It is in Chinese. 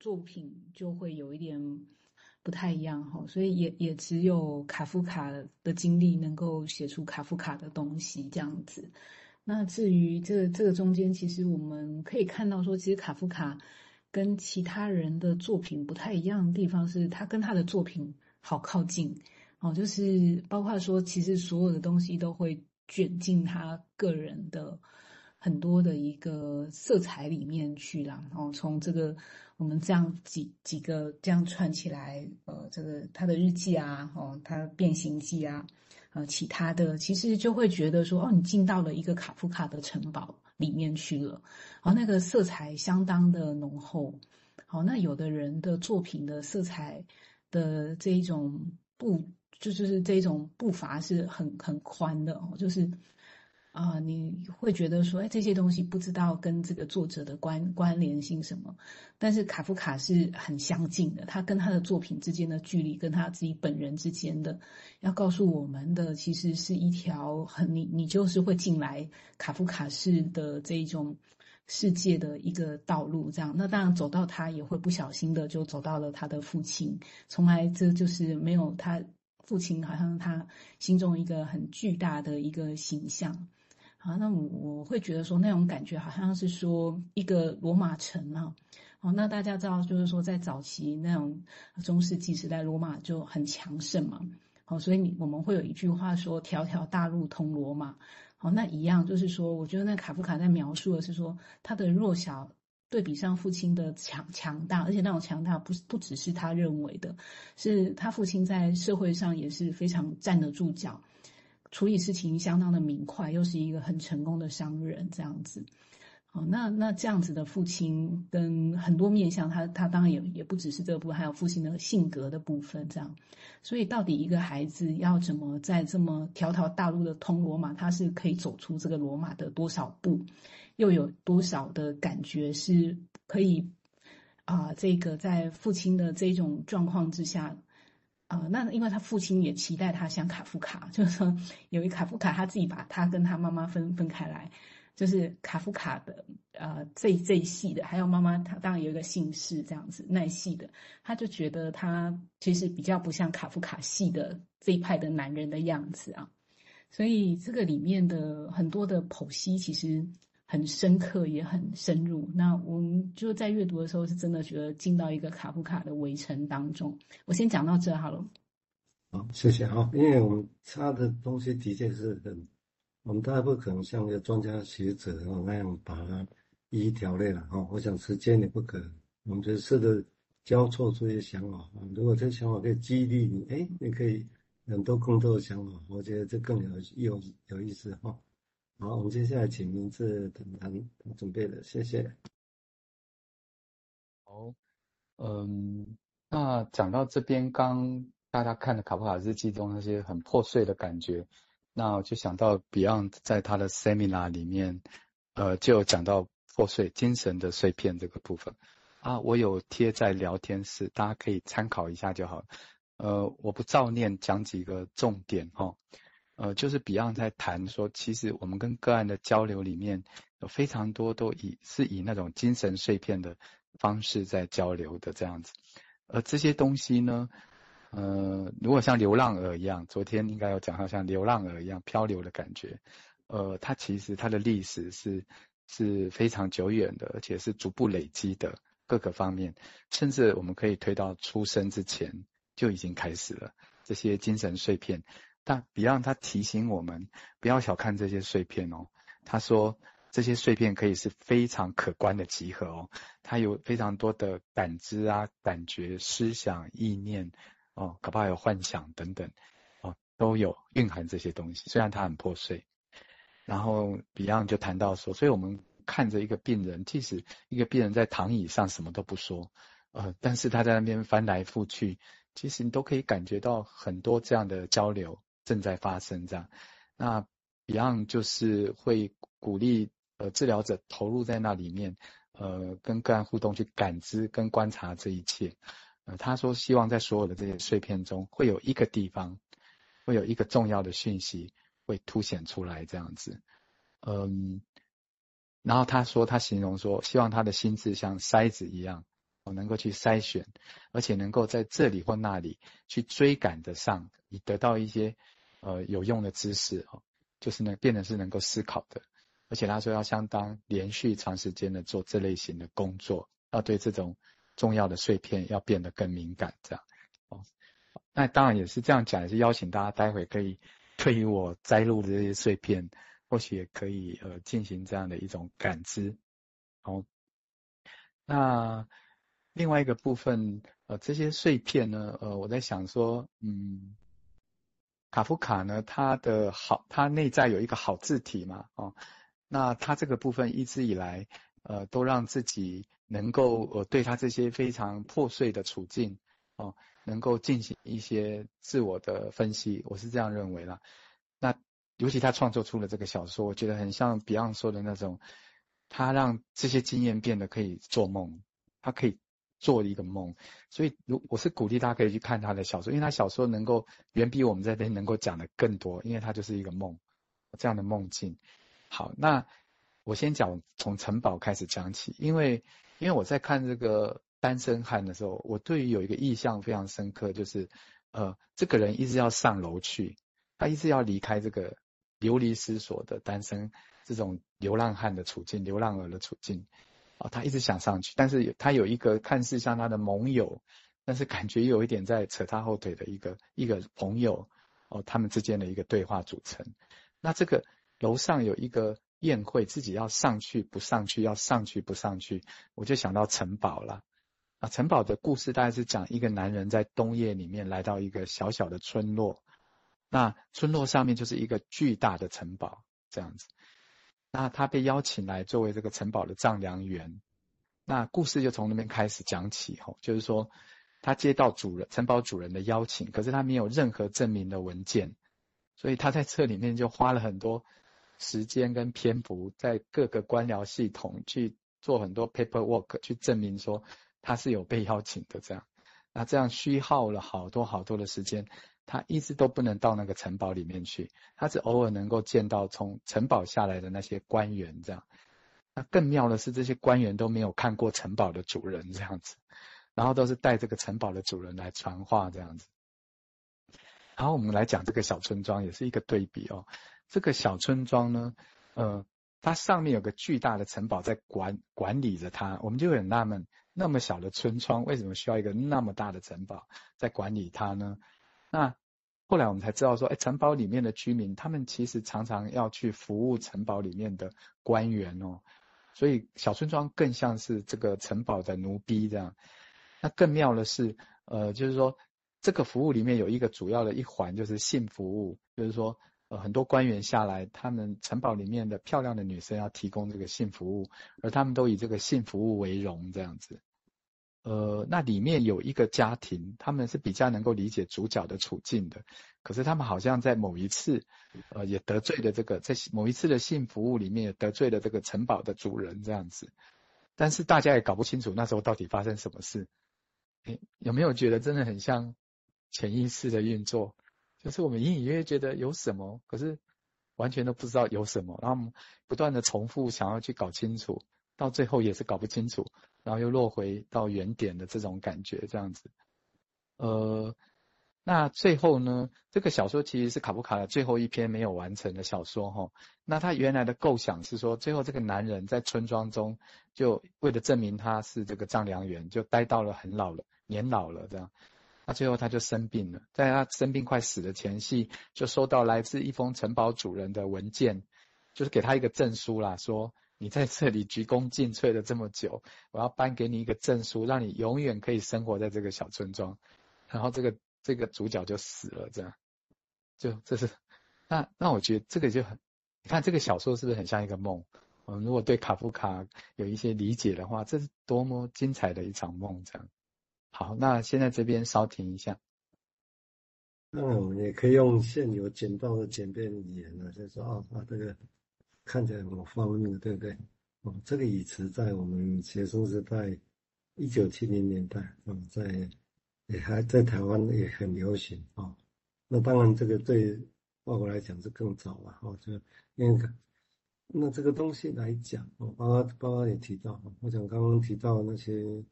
作品就会有一点不太一样哈，所以也也只有卡夫卡的经历能够写出卡夫卡的东西这样子。那至于这这个中间，其实我们可以看到说，其实卡夫卡跟其他人的作品不太一样的地方是，他跟他的作品好靠近哦，就是包括说，其实所有的东西都会卷进他个人的。很多的一个色彩里面去了，然后从这个我们这样几几个这样串起来，呃，这个他的日记啊，哦，他变形记啊，呃，其他的其实就会觉得说，哦，你进到了一个卡夫卡的城堡里面去了，然后那个色彩相当的浓厚，好，那有的人的作品的色彩的这一种步，就就是这种步伐是很很宽的哦，就是。啊、你会觉得说，哎，这些东西不知道跟这个作者的关关联性什么，但是卡夫卡是很相近的，他跟他的作品之间的距离，跟他自己本人之间的，要告诉我们的，其实是一条很你你就是会进来卡夫卡式的这一种世界的一个道路，这样，那当然走到他也会不小心的就走到了他的父亲，从来这就是没有他父亲，好像他心中一个很巨大的一个形象。好，那我我会觉得说那种感觉好像是说一个罗马城啊，哦，那大家知道就是说在早期那种中世纪时代，罗马就很强盛嘛，好，所以你我们会有一句话说“条条大路通罗马”，好，那一样就是说，我觉得那卡夫卡在描述的是说他的弱小对比上父亲的强强大，而且那种强大不不只是他认为的，是他父亲在社会上也是非常站得住脚。处理事情相当的明快，又是一个很成功的商人，这样子。好，那那这样子的父亲跟很多面向，他他当然也也不只是这部分，还有父亲的性格的部分，这样。所以，到底一个孩子要怎么在这么条条大路的通罗马，他是可以走出这个罗马的多少步，又有多少的感觉是可以啊、这个在父亲的这种状况之下。啊、那因为他父亲也期待他像卡夫卡，就是说由于卡夫卡，他自己把他跟他妈妈分分开来，就是卡夫卡的呃这这一系的，还有妈妈，他当然有一个姓氏这样子奈系的，他就觉得他其实比较不像卡夫卡系的这一派的男人的样子啊，所以这个里面的很多的剖析其实。很深刻，也很深入。那我们就在阅读的时候，是真的觉得进到一个卡夫卡的围城当中。我先讲到这好了。好，谢谢哈。因为我们差的东西的确是很，我们大概不可能像一个专家学者那样把它一一条列了哈。我想时间也不可能，我们就试着交错出一些想法。如果这些想法可以激励你，哎，你可以很多更多的想法，我觉得这更有有有意思哈。好，我们接下来请名字等他准备的，谢谢。好，嗯，那讲到这边，刚大家看的卡夫卡日记中那些很破碎的感觉，那我就想到 Beyond 在他的 Seminar 里面，呃，就讲到破碎精神的碎片这个部分啊，我有贴在聊天室，大家可以参考一下就好。呃，我不照念，讲几个重点哈。呃，就是 Beyond 在谈说，其实我们跟个案的交流里面有非常多都以是以那种精神碎片的方式在交流的这样子，而这些东西呢，呃，如果像流浪鹅一样，昨天应该有讲到像流浪鹅一样漂流的感觉，呃，它其实它的历史是是非常久远的，而且是逐步累积的各个方面，甚至我们可以推到出生之前就已经开始了这些精神碎片。但 Beyond 他提醒我们不要小看这些碎片哦。他说这些碎片可以是非常可观的集合哦，它有非常多的感知啊、感觉、思想、意念哦，搞不好有幻想等等哦，都有蕴含这些东西。虽然它很破碎，然后 Beyond 就谈到说，所以我们看着一个病人，即使一个病人在躺椅上什么都不说，呃，但是他在那边翻来覆去，其实你都可以感觉到很多这样的交流。正在发生这样，那 Beyond 就是会鼓励呃治疗者投入在那里面，呃跟个案互动去感知跟观察这一切。呃他说希望在所有的这些碎片中，会有一个地方，会有一个重要的讯息会凸显出来这样子。嗯，然后他说他形容说，希望他的心智像筛子一样，能够去筛选，而且能够在这里或那里去追赶得上，以得到一些呃有用的知识哦，就是呢变得是能够思考的，而且他说要相当连续长时间的做这类型的工作，要对这种重要的碎片要变得更敏感，这样哦。那当然也是这样讲，也是邀请大家待会可以对于我摘录的这些碎片，或许也可以呃进行这样的一种感知。好，那另外一个部分，呃，这些碎片呢，呃，我在想说，嗯，卡夫卡呢，他的好，他内在有一个好字体嘛，哦，那他这个部分一直以来，呃，都让自己能够呃对他这些非常破碎的处境，哦。能够进行一些自我的分析，我是这样认为啦。那尤其他创作出了这个小说，我觉得很像 Beyond 说的那种，他让这些经验变得可以做梦，他可以做一个梦。所以，如我是鼓励大家可以去看他的小说，因为他小说能够远比我们这边能够讲的更多，因为他就是一个梦，这样的梦境。好，那我先讲从城堡开始讲起，因为因为我在看这个。单身汉的时候，我对于有一个印象非常深刻，就是，呃，这个人一直要上楼去，他一直要离开这个流离失所的单身这种流浪汉的处境、流浪儿的处境，啊、他一直想上去，但是他有一个看似像他的盟友，但是感觉有一点在扯他后腿的一个一个朋友，哦，他们之间的一个对话组成。那这个楼上有一个宴会，自己要上去不上去，要上去不上去，我就想到城堡了。啊，城堡的故事大概是讲一个男人在冬夜里面来到一个小小的村落，那村落上面就是一个巨大的城堡这样子。那他被邀请来作为这个城堡的丈量员，那故事就从那边开始讲起吼，就是说他接到主人城堡主人的邀请，可是他没有任何证明的文件，所以他在这里面就花了很多时间跟篇幅，在各个官僚系统去做很多 paperwork 去证明说。他是有被邀请的，这样，那这样虚耗了好多好多的时间，他一直都不能到那个城堡里面去，他只偶尔能够见到从城堡下来的那些官员，这样。那更妙的是，这些官员都没有看过城堡的主人，这样子，然后都是带这个城堡的主人来传话，这样子。然后我们来讲这个小村庄，也是一个对比哦。这个小村庄呢，呃，它上面有个巨大的城堡在管管理着它，我们就很纳闷。那么小的村庄，为什么需要一个那么大的城堡在管理它呢？那后来我们才知道说，哎，城堡里面的居民，他们其实常常要去服务城堡里面的官员哦，所以小村庄更像是这个城堡的奴婢这样。那更妙的是，呃，就是说这个服务里面有一个主要的一环就是性服务，就是说，呃，很多官员下来，他们城堡里面的漂亮的女生要提供这个性服务，而他们都以这个性服务为荣这样子。呃，那里面有一个家庭，他们是比较能够理解主角的处境的。可是他们好像在某一次，呃，也得罪了这个，在某一次的性服务里面也得罪了这个城堡的主人这样子。但是大家也搞不清楚那时候到底发生什么事。诶，有没有觉得真的很像潜意识的运作？就是我们隐隐约约觉得有什么，可是完全都不知道有什么，然后不断的重复想要去搞清楚，到最后也是搞不清楚。然后又落回到原点的这种感觉，这样子。呃，那最后呢，这个小说其实是卡夫卡的最后一篇没有完成的小说哈。那他原来的构想是说，最后这个男人在村庄中，就为了证明他是这个丈量员，就待到了很老了，年老了这样。那最后他就生病了，在他生病快死的前夕，就收到来自一封城堡主人的文件，就是给他一个证书啦，说。你在这里鞠躬尽瘁了这么久，我要颁给你一个证书，让你永远可以生活在这个小村庄。然后这个这个主角就死了，这样，就这是，那那我觉得这个就很，你看这个小说是不是很像一个梦？嗯，如果对卡夫卡有一些理解的话，这是多么精彩的一场梦，这样。好，那现在这边稍停一下。那我们也可以用现有简报的简便语言呢，就是说啊啊这个。看起来很方便，对不对？哦，这个语词在我们学生时代，一九七零年代，哦，在也还在台湾也很流行哦。那当然，这个对外国来讲是更早了哦。就因为那这个东西来讲，哦，包括包括也提到，我想刚刚提到那些